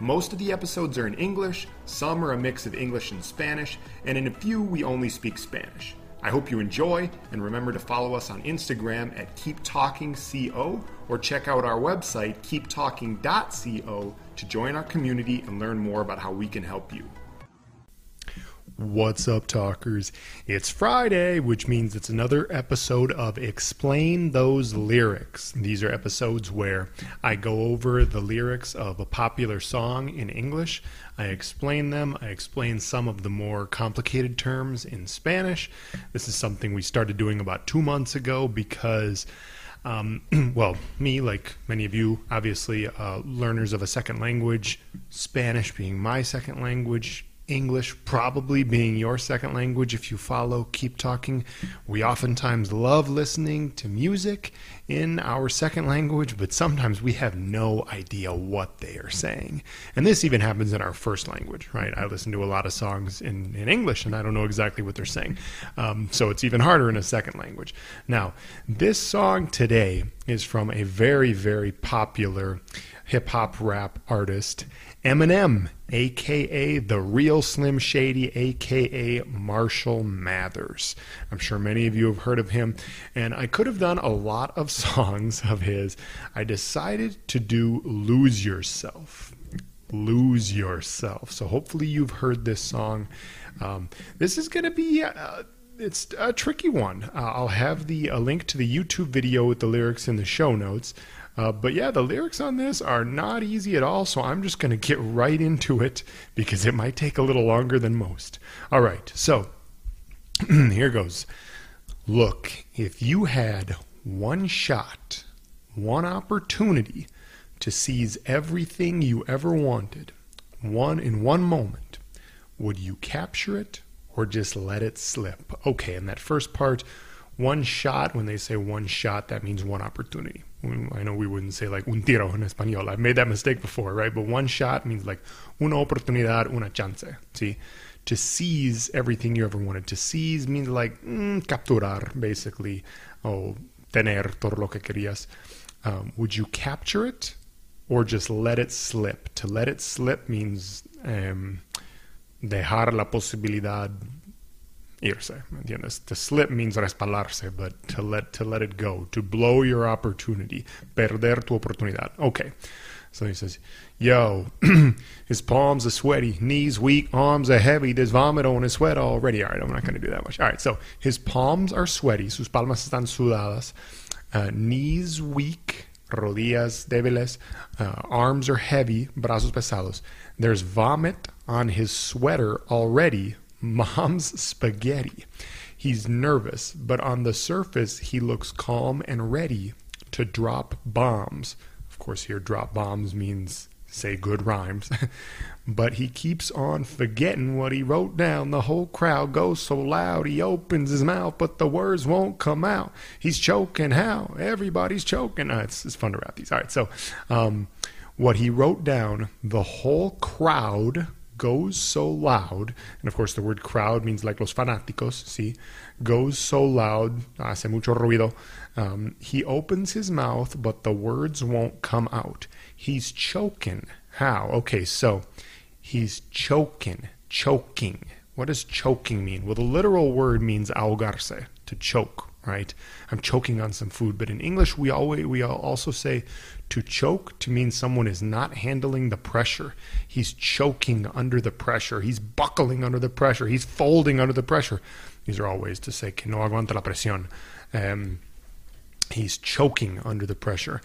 Most of the episodes are in English, some are a mix of English and Spanish, and in a few we only speak Spanish. I hope you enjoy, and remember to follow us on Instagram at KeepTalkingCO or check out our website, keeptalking.co, to join our community and learn more about how we can help you. What's up, talkers? It's Friday, which means it's another episode of Explain Those Lyrics. These are episodes where I go over the lyrics of a popular song in English. I explain them. I explain some of the more complicated terms in Spanish. This is something we started doing about two months ago because. Um, well, me, like many of you, obviously, uh, learners of a second language, Spanish being my second language, English probably being your second language if you follow Keep Talking. We oftentimes love listening to music in our second language, but sometimes we have no idea what they are saying. And this even happens in our first language, right? I listen to a lot of songs in, in English and I don't know exactly what they're saying. Um, so it's even harder in a second language. Now, this song today is from a very, very popular hip hop rap artist, Eminem, aka the real Slim Shady, aka Marshall Mathers. I'm sure many of you have heard of him, and I could have done a lot of songs of his. I decided to do Lose Yourself. Lose Yourself. So hopefully you've heard this song. Um, this is going to be. Uh, it's a tricky one. Uh, I'll have the link to the YouTube video with the lyrics in the show notes. Uh, but yeah, the lyrics on this are not easy at all, so I'm just going to get right into it because it might take a little longer than most. All right, so here goes. Look, if you had one shot, one opportunity to seize everything you ever wanted, one in one moment, would you capture it or just let it slip? Okay, in that first part, one shot, when they say one shot, that means one opportunity. I know we wouldn't say like un tiro in español. I've made that mistake before, right? But one shot means like una oportunidad, una chance. See, to seize everything you ever wanted. To seize means like mm, capturar, basically. Oh, tener todo lo que querías. Um, would you capture it or just let it slip? To let it slip means um, dejar la posibilidad irse, ¿me entiendes? To slip means respalarse, but to let to let it go, to blow your opportunity, perder tu oportunidad. Okay. So he says, Yo, his palms are sweaty, knees weak, arms are heavy, there's vomit on his sweat already. All right, I'm not going to do that much. All right, so his palms are sweaty, sus palmas están sudadas, uh, knees weak, rodillas débiles, uh, arms are heavy, brazos pesados. There's vomit on his sweater already, mom's spaghetti. He's nervous, but on the surface, he looks calm and ready to drop bombs. Of course, here, drop bombs means say good rhymes. but he keeps on forgetting what he wrote down. The whole crowd goes so loud, he opens his mouth, but the words won't come out. He's choking. How? Everybody's choking. Uh, it's, it's fun to rap these. All right, so um, what he wrote down, the whole crowd goes so loud, and of course the word crowd means like los fanáticos, see, goes so loud, hace mucho ruido. Um, he opens his mouth, but the words won't come out. He's choking. How? Okay, so he's choking, choking. What does choking mean? Well, the literal word means ahogarse, to choke right? I'm choking on some food. But in English, we always we also say to choke to mean someone is not handling the pressure. He's choking under the pressure. He's buckling under the pressure. He's folding under the pressure. These are all ways to say que no aguanta la presión. Um, he's choking under the pressure.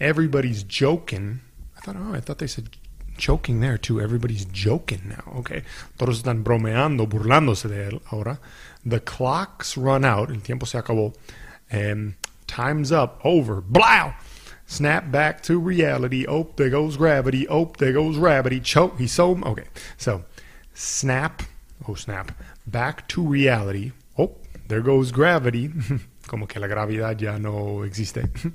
Everybody's joking. I thought, oh, I thought they said choking there too. Everybody's joking now. Okay. Todos están bromeando, burlándose de él ahora. The clocks run out. El tiempo se acabó. And time's up. Over. Blow. Snap back to reality. Oh, there goes gravity. Oh, there goes gravity. Choke. He's so okay. So, snap oh snap, back to reality. Oh, there goes gravity. Como que la gravedad ya no existe.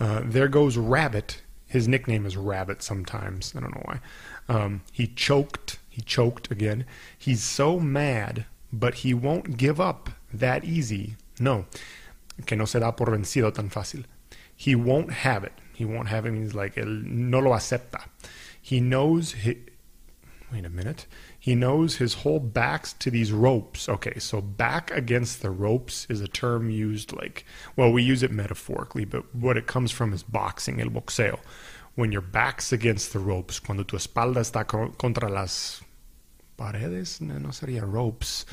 Uh, there goes Rabbit. His nickname is Rabbit sometimes. I don't know why. Um, he choked. He choked again. He's so mad, but he won't give up that easy. No. Que no se da por vencido tan fácil. He won't have it. He won't have it means like el no lo acepta. He knows. He, wait a minute. He knows his whole back's to these ropes. Okay, so back against the ropes is a term used like, well, we use it metaphorically, but what it comes from is boxing, el boxeo. When your back's against the ropes, cuando tu espalda está contra las paredes, no, sería ropes.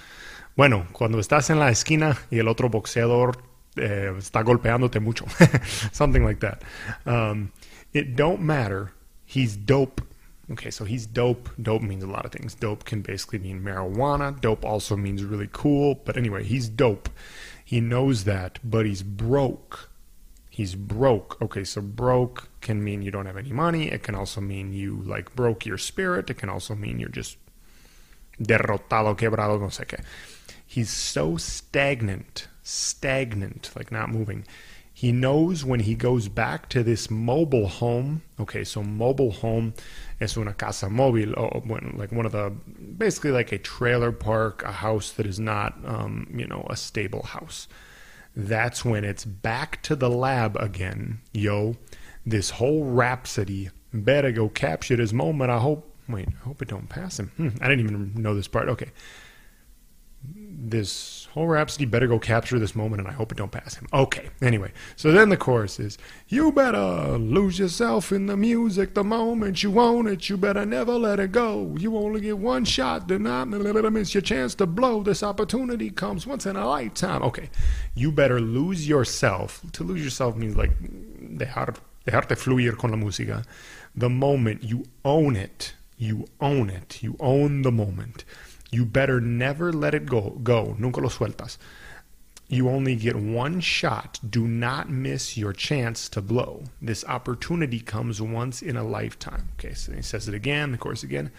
Bueno, cuando estás en la esquina y el otro boxeador eh, está golpeándote mucho. Something like that. Um, it don't matter. He's dope Okay, so he's dope. Dope means a lot of things. Dope can basically mean marijuana. Dope also means really cool. But anyway, he's dope. He knows that, but he's broke. He's broke. Okay, so broke can mean you don't have any money. It can also mean you like broke your spirit. It can also mean you're just derrotado, quebrado, no sé qué. He's so stagnant, stagnant, like not moving he knows when he goes back to this mobile home. Okay, so mobile home es una casa móvil, like one of the basically like a trailer park, a house that is not, um, you know, a stable house. That's when it's back to the lab again, yo. This whole rhapsody better go capture this moment. I hope. Wait, I hope it don't pass him. Hmm, I didn't even know this part. Okay, this whole Rhapsody better go capture this moment, and I hope it don't pass him. Okay, anyway, so then the chorus is You better lose yourself in the music the moment you own it. You better never let it go. You only get one shot, do not miss your chance to blow. This opportunity comes once in a lifetime. Okay, you better lose yourself. To lose yourself means like dejar, dejarte fluir con la música. The moment you own it, you own it, you own the moment. You better never let it go. Go. Nunca lo sueltas. You only get one shot. Do not miss your chance to blow. This opportunity comes once in a lifetime. Okay, so he says it again, the chorus again.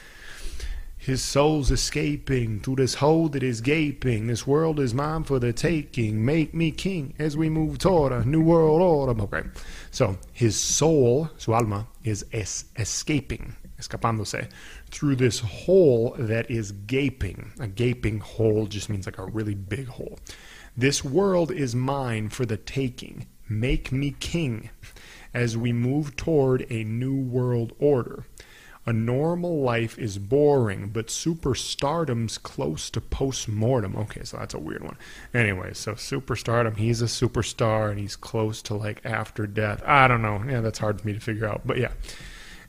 His soul's escaping through this hole that is gaping. This world is mine for the taking. Make me king as we move toward a new world order. Okay, so his soul, su alma, is es- escaping escapándose, through this hole that is gaping. A gaping hole just means like a really big hole. This world is mine for the taking. Make me king as we move toward a new world order. A normal life is boring, but superstardom's close to postmortem. Okay, so that's a weird one. Anyway, so superstardom, he's a superstar and he's close to like after death. I don't know. Yeah, that's hard for me to figure out. But yeah.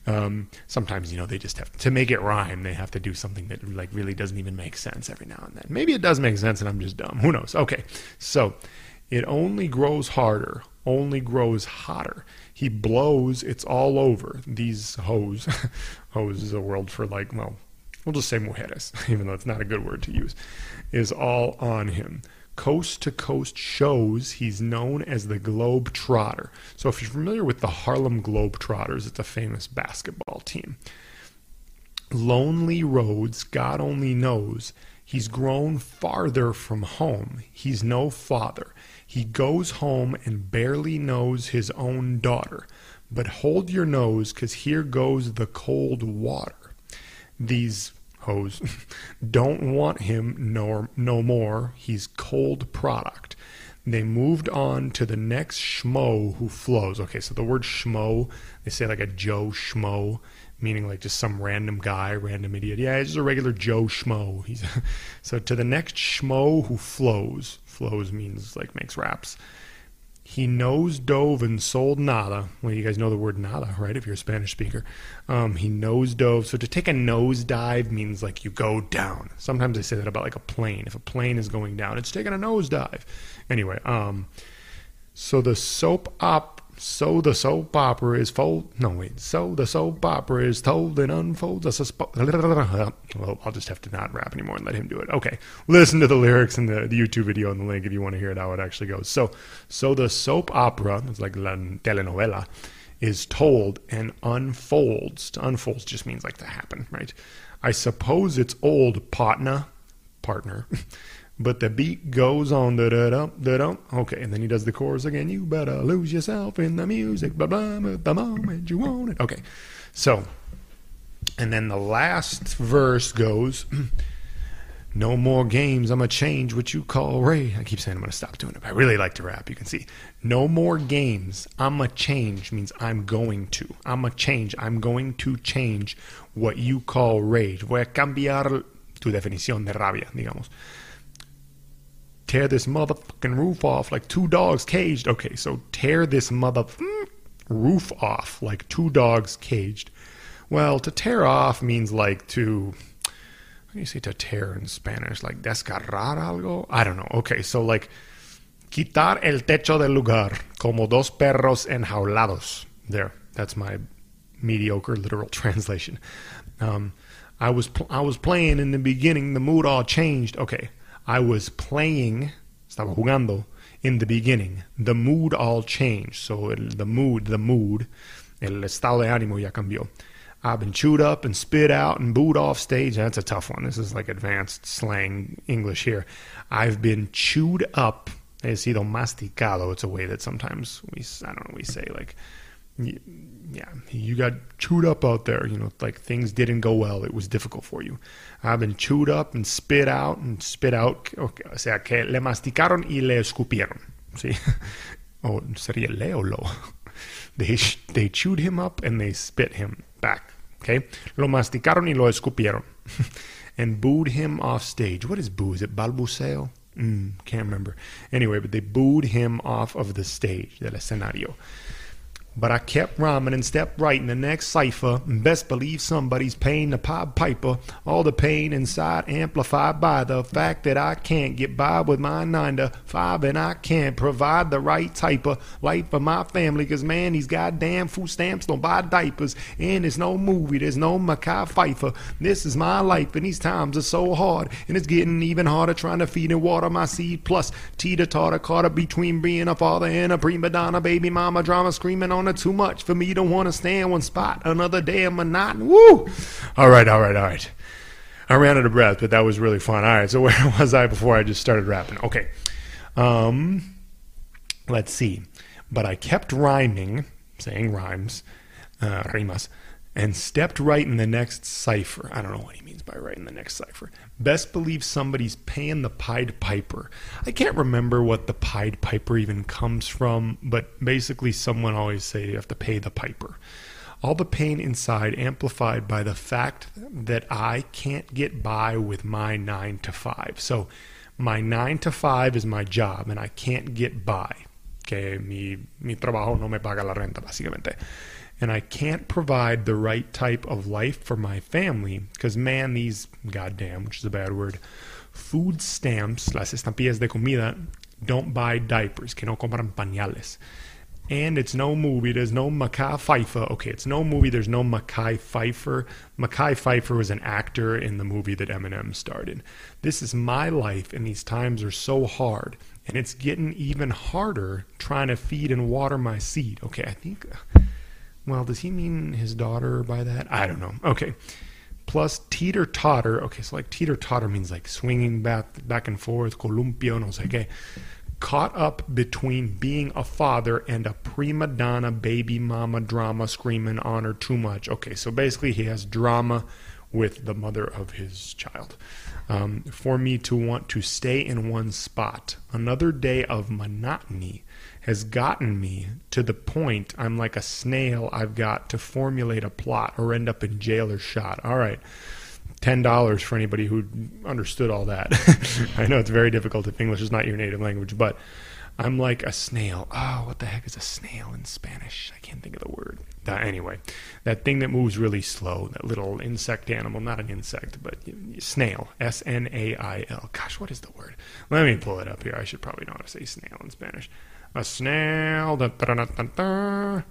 Um, sometimes you know they just have to make it rhyme. They have to do something that like really doesn't even make sense every now and then. Maybe it does make sense, and I'm just dumb. Who knows? Okay, so it only grows harder, only grows hotter. He blows. It's all over. These hoes, hoes is a word for like well, we'll just say mujeres, even though it's not a good word to use, is all on him coast to coast shows, he's known as the Globe Trotter. So if you're familiar with the Harlem Globetrotters, it's a famous basketball team. Lonely roads, God only knows. He's grown farther from home. He's no father. He goes home and barely knows his own daughter. But hold your nose, because here goes the cold water. These hoes don't want him no, no more. He's cold product. They moved on to the next schmo who flows. Okay, so the word schmo, they say like a Joe schmo, meaning like just some random guy, random idiot. Yeah, he's just a regular Joe schmo. He's so to the next schmo who flows. Flows means like makes raps. He nose dove and sold nada. Well, you guys know the word nada, right? If you're a Spanish speaker. Um, he nose dove. So to take a nose dive means like you go down. Sometimes they say that about like a plane. If a plane is going down, it's taking a nose dive. Anyway, um, so the soap op so the soap opera is fold. No, wait. So the soap opera is told and unfolds a susp- Well, I'll just have to not rap anymore and let him do it. Okay. Listen to the lyrics in the, the YouTube video and the link if you want to hear it how it actually goes. So, so the soap opera, it's like la telenovela, is told and unfolds. To unfolds just means like to happen, right? I suppose it's old, partner. partner. But the beat goes on, da da da da da. Okay, and then he does the chorus again. You better lose yourself in the music, blah blah, blah the moment you want it. Okay, so, and then the last verse goes, "No more games. I'ma change what you call Ray." I keep saying I'm gonna stop doing it. I really like to rap. You can see, "No more games. I'ma change" means I'm going to. I'ma change. I'm going to change what you call rage. Voy a cambiar tu definición de rabia, digamos tear this motherfucking roof off like two dogs caged. Okay, so tear this mother roof off like two dogs caged. Well, to tear off means like to. How do you say to tear in Spanish? Like desgarrar algo? I don't know. Okay, so like quitar el techo del lugar como dos perros enjaulados. There, that's my mediocre literal translation. Um, I was pl- I was playing in the beginning. The mood all changed. Okay, I was playing, estaba jugando in the beginning. The mood all changed. So el, the mood, the mood, el estado de ánimo ya cambió. I've been chewed up and spit out and booed off stage. That's a tough one. This is like advanced slang English here. I've been chewed up. He sido masticado. It's a way that sometimes we, I don't know, we say like yeah, you got chewed up out there. You know, like things didn't go well. It was difficult for you. I've been chewed up and spit out and spit out. Okay, o sea, que le masticaron y le escupieron. ¿sí? o sería le o lo. They, they chewed him up and they spit him back. Okay? Lo masticaron y lo escupieron. and booed him off stage. What is boo? Is it balbuceo? Mm, can't remember. Anyway, but they booed him off of the stage, del escenario. But I kept rhyming and stepped right in the next cipher. And best believe somebody's paying the Pied Piper. All the pain inside amplified by the fact that I can't get by with my 9 to 5 and I can't provide the right type of life for my family. Cause man, these goddamn food stamps don't buy diapers. And there's no movie, there's no Mekhi Phifer. This is my life and these times are so hard. And it's getting even harder trying to feed and water my seed. Plus, teeter totter caught up between being a father and a prima donna baby mama drama screaming on too much for me to want to stay in one spot another day of monotony. Woo! All right, all right, all right. I ran out of breath, but that was really fun. All right, so where was I before I just started rapping? Okay. Um, let's see. But I kept rhyming, saying rhymes, uh, rimas, and stepped right in the next cipher. I don't know what he means by right in the next cipher. Best believe somebody's paying the Pied Piper. I can't remember what the Pied Piper even comes from, but basically, someone always say you have to pay the piper. All the pain inside amplified by the fact that I can't get by with my nine to five. So, my nine to five is my job, and I can't get by. Que mi, mi trabajo no me paga la renta, básicamente and I can't provide the right type of life for my family because, man, these goddamn, which is a bad word, food stamps, las estampillas de comida, don't buy diapers, que no compran pañales. And it's no movie. There's no Mekhi Phifer. Okay, it's no movie. There's no Mekhi Phifer. Mekhi Phifer was an actor in the movie that Eminem starred in. This is my life, and these times are so hard. And it's getting even harder trying to feed and water my seed. Okay, I think well, does he mean his daughter by that? I don't know. Okay. Plus teeter totter. Okay, so like teeter totter means like swinging back back and forth, columpio, no sé qué. Caught up between being a father and a prima donna baby mama drama screaming on her too much. Okay, so basically he has drama with the mother of his child. Um, for me to want to stay in one spot. Another day of monotony has gotten me to the point I'm like a snail I've got to formulate a plot or end up in jail or shot. All right. Ten dollars for anybody who understood all that. I know it's very difficult if English is not your native language, but I'm like a snail. Oh, what the heck is a snail in Spanish? I can't think of the word. Uh, anyway, that thing that moves really slow, that little insect animal, not an insect, but snail. S N A I L. Gosh, what is the word? Let me pull it up here. I should probably know how to say snail in Spanish. A snail. Da, da, da,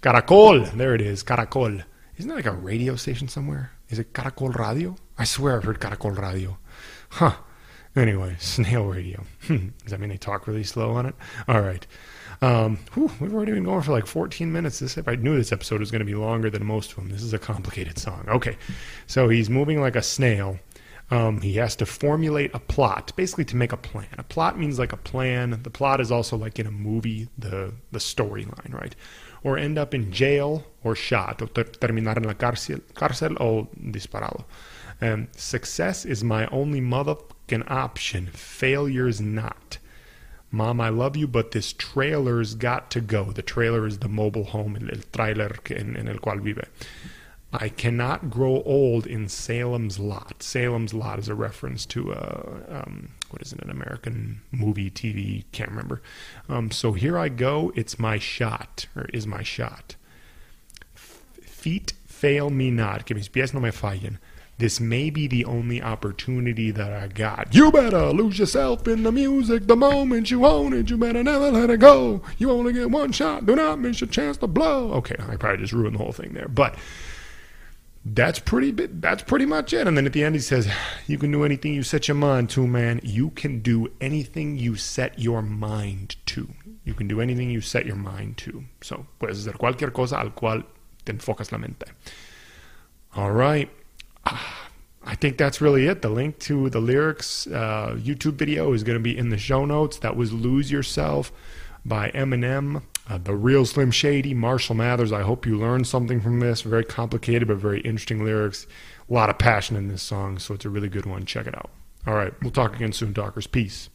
Caracol. There it is. Caracol. Isn't that like a radio station somewhere? Is it Caracol Radio? I swear I've heard Caracol Radio. Huh. Anyway, snail radio. Hmm. Does that mean they talk really slow on it? All right. Um, whew, we've already been going for like 14 minutes. This, I knew this episode was going to be longer than most of them. This is a complicated song. Okay. So he's moving like a snail Um, he has to formulate a plot, basically to make a plan. A plot means like a plan. The plot is also like in a movie, the the storyline, right? Or end up in jail or shot, or ter- terminar en la cárcel, cárcel o disparado. Um, success is my only motherfucking option. Failure's not. Mom, I love you, but this trailer's got to go. The trailer is the mobile home, el trailer en, en el cual vive. I cannot grow old in Salem's Lot. Salem's Lot is a reference to a, um, what is it, an American movie, TV, can't remember. Um, so here I go. It's my shot, or is my shot. Feet fail me not. Que mis pies no me fallen. This may be the only opportunity that I got. You better lose yourself in the music the moment you own it. You better never let it go. You only get one shot. Do not miss your chance to blow. Okay, I probably just ruined the whole thing there, but that's pretty that's pretty much it and then at the end he says you can do anything you set your mind to man you can do anything you set your mind to you can do anything you set your mind to so puedes hacer cualquier cosa al cual te enfocas la mente all right I think that's really it. The link to the lyrics uh, YouTube video is going to be in the show notes. That was Lose Yourself by Eminem. Uh, the real Slim Shady, Marshall Mathers. I hope you learned something from this. Very complicated but very interesting lyrics. A lot of passion in this song, so it's a really good one. Check it out. All right, we'll talk again soon, talkers. Peace.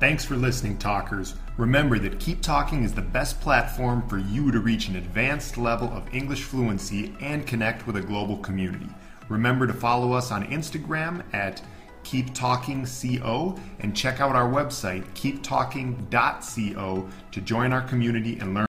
Thanks for listening, talkers. Remember that Keep Talking is the best platform for you to reach an advanced level of English fluency and connect with a global community. Remember to follow us on Instagram at Keep Talking CO and check out our website keeptalking.co to join our community and learn